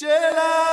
Jedi!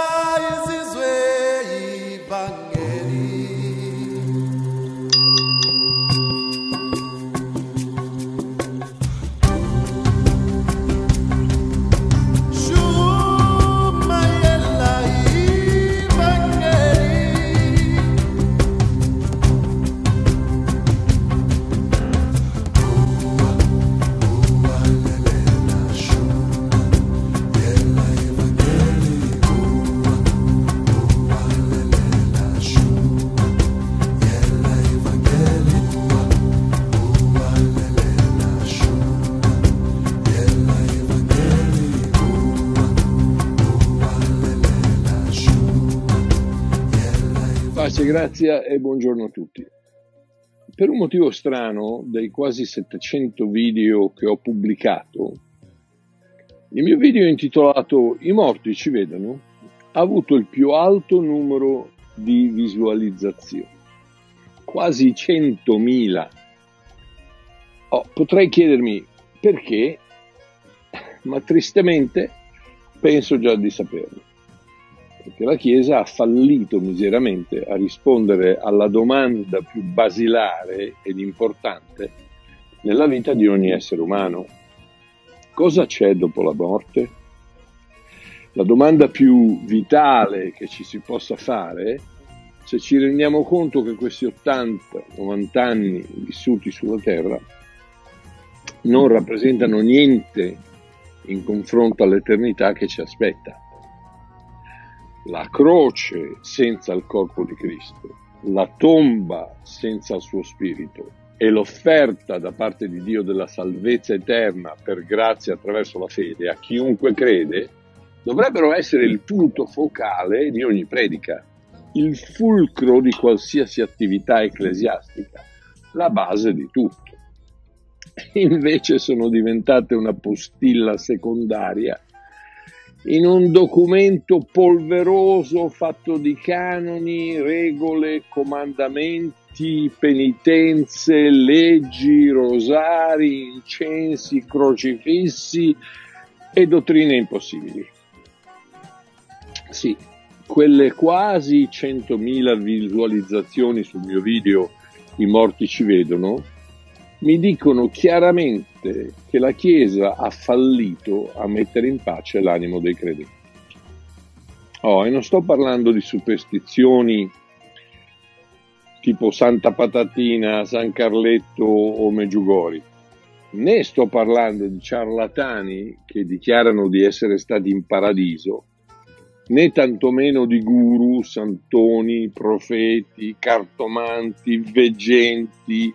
Pace, grazia e buongiorno a tutti. Per un motivo strano, dei quasi 700 video che ho pubblicato, il mio video intitolato I morti ci vedono ha avuto il più alto numero di visualizzazioni, quasi 100.000. Oh, potrei chiedermi perché, ma tristemente penso già di saperlo perché la Chiesa ha fallito miseramente a rispondere alla domanda più basilare ed importante nella vita di ogni essere umano. Cosa c'è dopo la morte? La domanda più vitale che ci si possa fare, se ci rendiamo conto che questi 80-90 anni vissuti sulla Terra non rappresentano niente in confronto all'eternità che ci aspetta la croce senza il corpo di Cristo, la tomba senza il suo spirito e l'offerta da parte di Dio della salvezza eterna per grazia attraverso la fede a chiunque crede, dovrebbero essere il punto focale di ogni predica, il fulcro di qualsiasi attività ecclesiastica, la base di tutto. Invece sono diventate una postilla secondaria in un documento polveroso fatto di canoni, regole, comandamenti, penitenze, leggi, rosari, incensi, crocifissi e dottrine impossibili. Sì, quelle quasi 100.000 visualizzazioni sul mio video I morti ci vedono mi dicono chiaramente che la Chiesa ha fallito a mettere in pace l'animo dei credenti. Oh, e non sto parlando di superstizioni tipo Santa Patatina, San Carletto o Meggiugori, né sto parlando di ciarlatani che dichiarano di essere stati in paradiso, né tantomeno di guru, santoni, profeti, cartomanti, veggenti,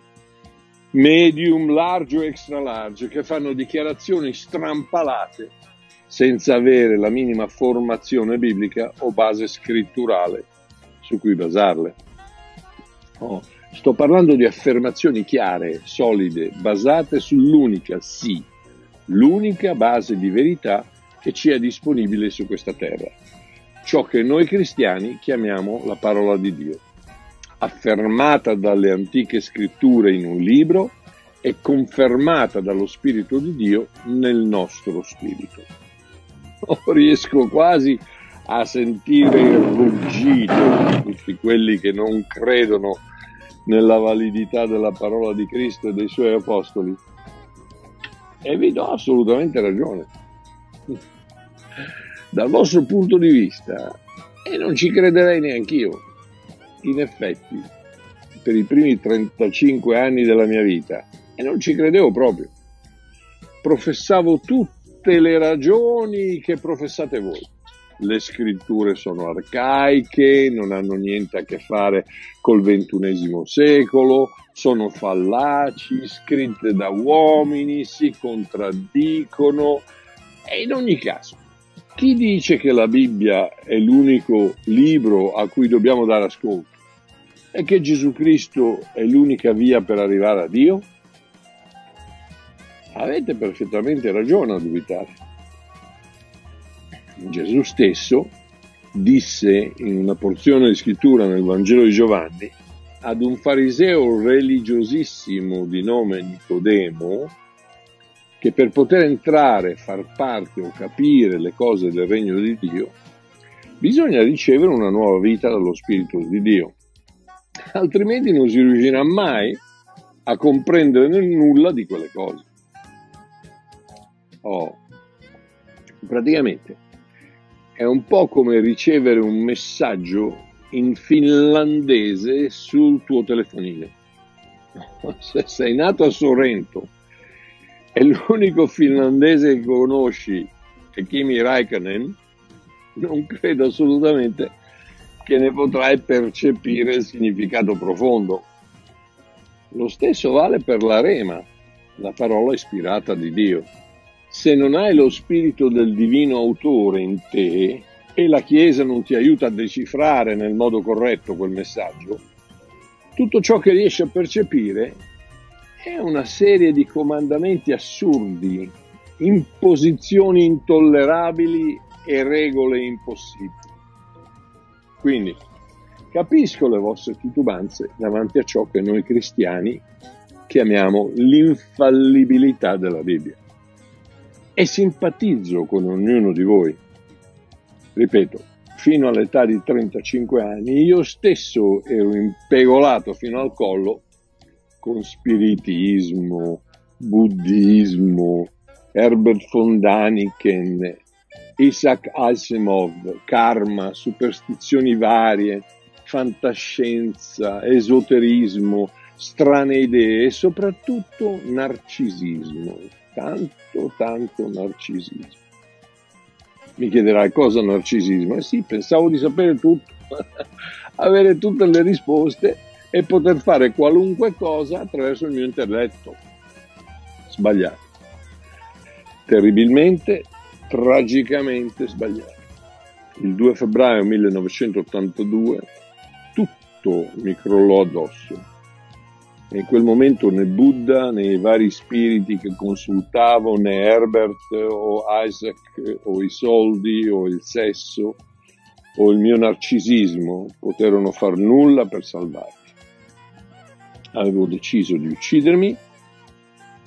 medium large o extra large che fanno dichiarazioni strampalate senza avere la minima formazione biblica o base scritturale su cui basarle. Oh, sto parlando di affermazioni chiare, solide, basate sull'unica, sì, l'unica base di verità che ci è disponibile su questa terra, ciò che noi cristiani chiamiamo la parola di Dio affermata dalle antiche scritture in un libro e confermata dallo Spirito di Dio nel nostro spirito. Oh, riesco quasi a sentire il ruggito di tutti quelli che non credono nella validità della parola di Cristo e dei suoi apostoli. E vi do assolutamente ragione. Dal vostro punto di vista, e non ci crederei neanch'io, in effetti, per i primi 35 anni della mia vita, e non ci credevo proprio, professavo tutte le ragioni che professate voi. Le scritture sono arcaiche, non hanno niente a che fare col ventunesimo secolo, sono fallaci, scritte da uomini, si contraddicono e in ogni caso chi dice che la Bibbia è l'unico libro a cui dobbiamo dare ascolto e che Gesù Cristo è l'unica via per arrivare a Dio? Avete perfettamente ragione a dubitare. Gesù stesso disse in una porzione di scrittura nel Vangelo di Giovanni ad un fariseo religiosissimo di nome Nicodemo che per poter entrare, far parte o capire le cose del regno di Dio bisogna ricevere una nuova vita dallo Spirito di Dio, altrimenti non si riuscirà mai a comprendere nulla di quelle cose. Oh, praticamente è un po' come ricevere un messaggio in finlandese sul tuo telefonino. Se sei nato a Sorrento e l'unico finlandese che conosci è Kimi Raikkonen, non credo assolutamente che ne potrai percepire il significato profondo. Lo stesso vale per la rema, la parola ispirata di Dio. Se non hai lo spirito del divino autore in te e la Chiesa non ti aiuta a decifrare nel modo corretto quel messaggio, tutto ciò che riesci a percepire è una serie di comandamenti assurdi, imposizioni intollerabili e regole impossibili. Quindi capisco le vostre titubanze davanti a ciò che noi cristiani chiamiamo l'infallibilità della Bibbia e simpatizzo con ognuno di voi. Ripeto, fino all'età di 35 anni io stesso ero impegolato fino al collo con spiritismo, buddismo, Herbert von Daniken, Isaac Asimov, karma, superstizioni varie, fantascienza, esoterismo, strane idee e soprattutto narcisismo, tanto tanto narcisismo. Mi chiederai cosa narcisismo? Eh sì, pensavo di sapere tutto, avere tutte le risposte e poter fare qualunque cosa attraverso il mio intelletto. Sbagliato. Terribilmente, tragicamente sbagliato. Il 2 febbraio 1982 tutto mi crollò addosso in quel momento né Buddha né i vari spiriti che consultavo né Herbert o Isaac o i soldi o il sesso o il mio narcisismo poterono far nulla per salvarmi. Avevo deciso di uccidermi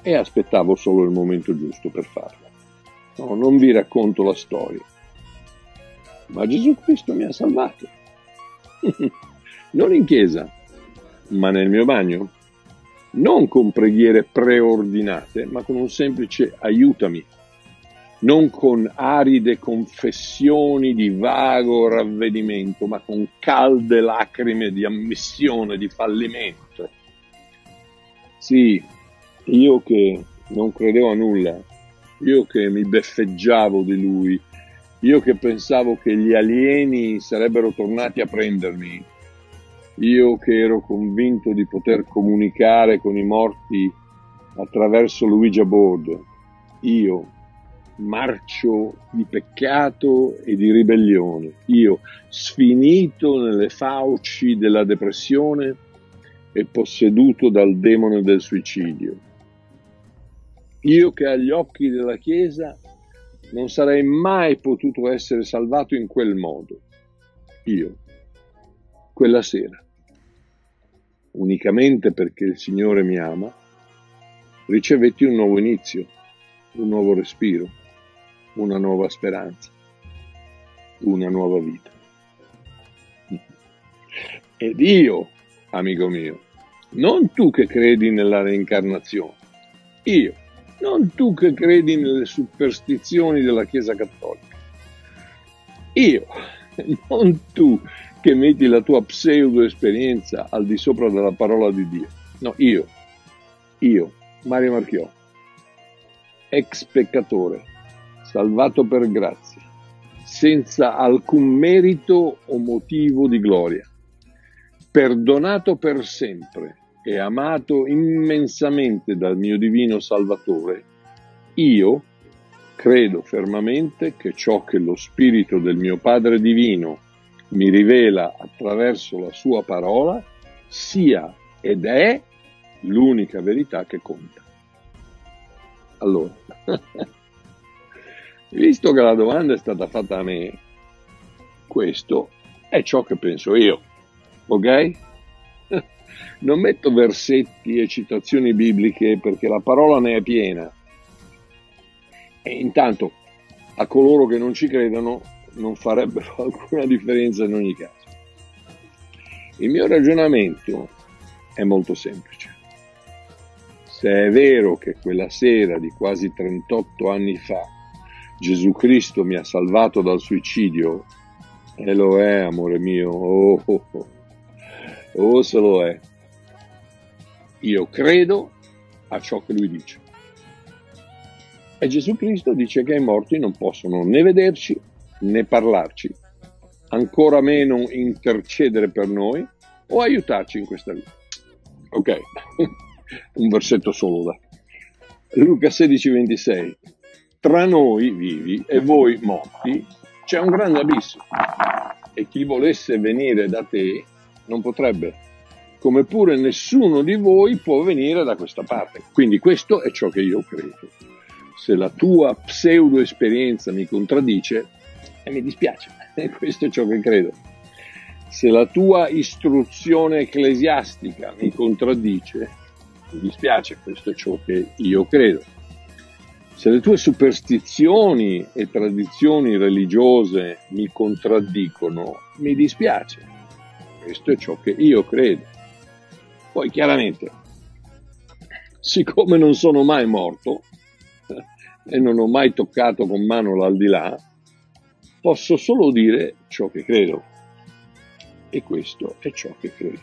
e aspettavo solo il momento giusto per farlo. No, non vi racconto la storia, ma Gesù Cristo mi ha salvato. non in chiesa, ma nel mio bagno non con preghiere preordinate, ma con un semplice aiutami, non con aride confessioni di vago ravvedimento, ma con calde lacrime di ammissione di fallimento. Sì, io che non credevo a nulla, io che mi beffeggiavo di lui, io che pensavo che gli alieni sarebbero tornati a prendermi, io che ero convinto di poter comunicare con i morti attraverso Luigi Board, io, marcio di peccato e di ribellione, io, sfinito nelle fauci della depressione e posseduto dal demone del suicidio. Io che agli occhi della Chiesa non sarei mai potuto essere salvato in quel modo. Io, quella sera unicamente perché il Signore mi ama, ricevetti un nuovo inizio, un nuovo respiro, una nuova speranza, una nuova vita. Ed io, amico mio, non tu che credi nella reincarnazione, io, non tu che credi nelle superstizioni della Chiesa Cattolica, io, non tu che metti la tua pseudo esperienza al di sopra della parola di Dio. No, io, io, Mario Marchiò, ex peccatore, salvato per grazia, senza alcun merito o motivo di gloria, perdonato per sempre e amato immensamente dal mio divino Salvatore, io credo fermamente che ciò che lo Spirito del mio Padre Divino mi rivela attraverso la sua parola sia ed è l'unica verità che conta. Allora, visto che la domanda è stata fatta a me, questo è ciò che penso io, ok? Non metto versetti e citazioni bibliche perché la parola ne è piena. E intanto a coloro che non ci credono non farebbero alcuna differenza in ogni caso. Il mio ragionamento è molto semplice. Se è vero che quella sera di quasi 38 anni fa Gesù Cristo mi ha salvato dal suicidio, e lo è, amore mio, oh, oh, oh, oh se lo è. Io credo a ciò che lui dice. E Gesù Cristo dice che i morti non possono né vederci né parlarci, ancora meno intercedere per noi o aiutarci in questa vita. Ok, un versetto solo da. Luca 16, 26. Tra noi vivi e voi morti c'è un grande abisso e chi volesse venire da te non potrebbe, come pure nessuno di voi può venire da questa parte. Quindi questo è ciò che io credo. Se la tua pseudo esperienza mi contraddice, e mi dispiace, questo è ciò che credo. Se la tua istruzione ecclesiastica mi contraddice, mi dispiace, questo è ciò che io credo. Se le tue superstizioni e tradizioni religiose mi contraddicono, mi dispiace. Questo è ciò che io credo. Poi chiaramente, siccome non sono mai morto e non ho mai toccato con mano l'aldilà, posso solo dire ciò che credo. E questo è ciò che credo.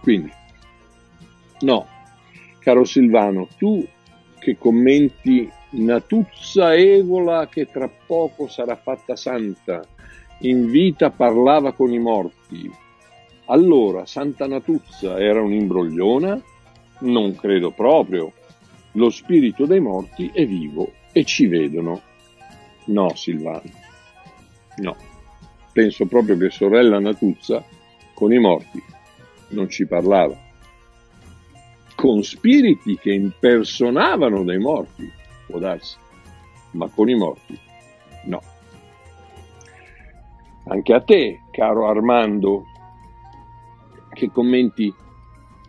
Quindi, no, caro Silvano, tu che commenti Natuzza Evola che tra poco sarà fatta santa, in vita parlava con i morti. Allora, Santa Natuzza era un'imbrogliona? Non credo proprio. Lo spirito dei morti è vivo e ci vedono. No, Silvano. No. Penso proprio che sorella Natuzza con i morti non ci parlava con spiriti che impersonavano dei morti, può darsi, ma con i morti no. Anche a te, caro Armando, che commenti,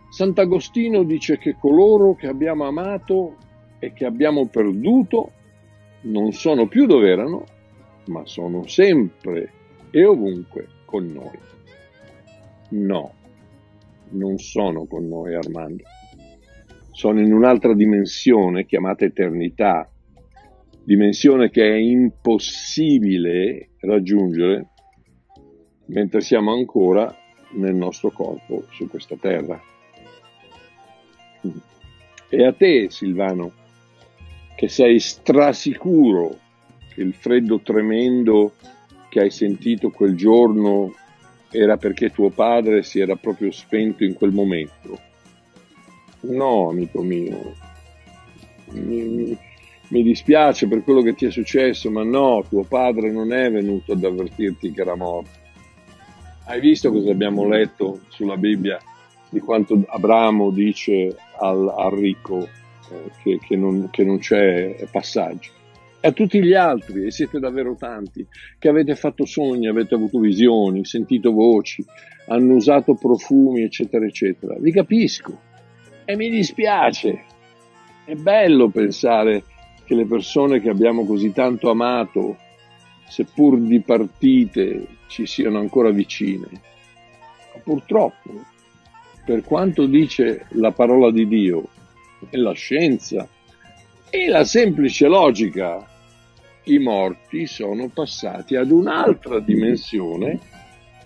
Sant'Agostino dice che coloro che abbiamo amato e che abbiamo perduto non sono più dove erano, ma sono sempre e ovunque con noi. No, non sono con noi Armando. Sono in un'altra dimensione chiamata eternità, dimensione che è impossibile raggiungere mentre siamo ancora nel nostro corpo su questa terra. E a te, Silvano, che sei strasicuro che il freddo tremendo che hai sentito quel giorno era perché tuo padre si era proprio spento in quel momento No, amico mio, mi, mi, dispiace per quello che ti è successo, ma no, tuo padre non è venuto ad avvertirti che era morto. Hai visto cosa abbiamo letto sulla Bibbia di quanto Abramo dice al, al ricco eh, che, che, non, che non c'è passaggio? E a tutti gli altri, e siete davvero tanti, che avete fatto sogni, avete avuto visioni, sentito voci, hanno usato profumi, eccetera, eccetera. Vi capisco e mi dispiace. È bello pensare che le persone che abbiamo così tanto amato, seppur di partite, ci siano ancora vicine. Ma purtroppo, per quanto dice la parola di Dio e la scienza e la semplice logica, i morti sono passati ad un'altra dimensione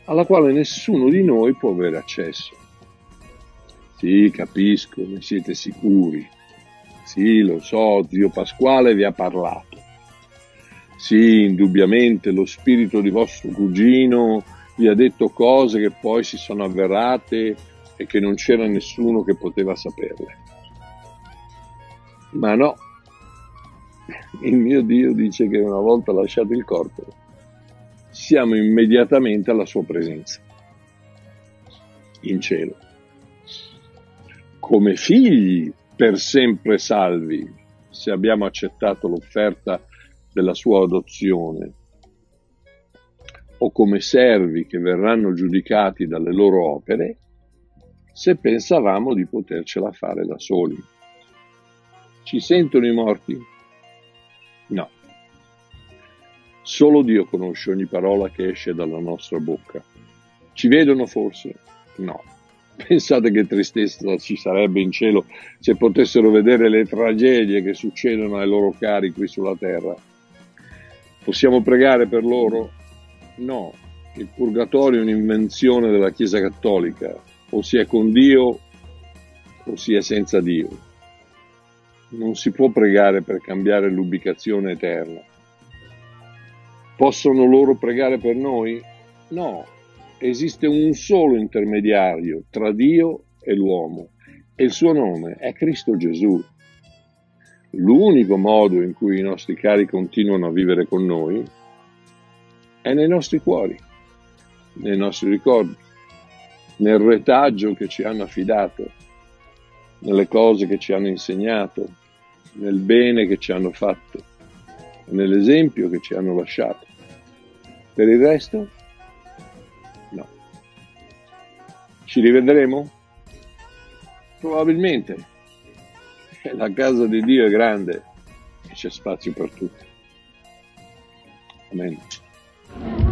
alla quale nessuno di noi può avere accesso. Sì, capisco, ne siete sicuri. Sì, lo so, zio Pasquale vi ha parlato. Sì, indubbiamente lo spirito di vostro cugino vi ha detto cose che poi si sono avverate e che non c'era nessuno che poteva saperle. Ma no, il mio Dio dice che una volta lasciato il corpo, siamo immediatamente alla sua presenza, in cielo come figli per sempre salvi se abbiamo accettato l'offerta della sua adozione o come servi che verranno giudicati dalle loro opere se pensavamo di potercela fare da soli. Ci sentono i morti? No. Solo Dio conosce ogni parola che esce dalla nostra bocca. Ci vedono forse? No. Pensate che tristezza ci sarebbe in cielo se potessero vedere le tragedie che succedono ai loro cari qui sulla terra. Possiamo pregare per loro? No. Il purgatorio è un'invenzione della Chiesa Cattolica. O si è con Dio o si è senza Dio. Non si può pregare per cambiare l'ubicazione eterna. Possono loro pregare per noi? No, esiste un solo intermediario tra Dio e l'uomo e il suo nome è Cristo Gesù. L'unico modo in cui i nostri cari continuano a vivere con noi è nei nostri cuori, nei nostri ricordi, nel retaggio che ci hanno affidato, nelle cose che ci hanno insegnato, nel bene che ci hanno fatto, nell'esempio che ci hanno lasciato. Per il resto, no. Ci rivedremo? Probabilmente. La casa di Dio è grande e c'è spazio per tutti. Amen.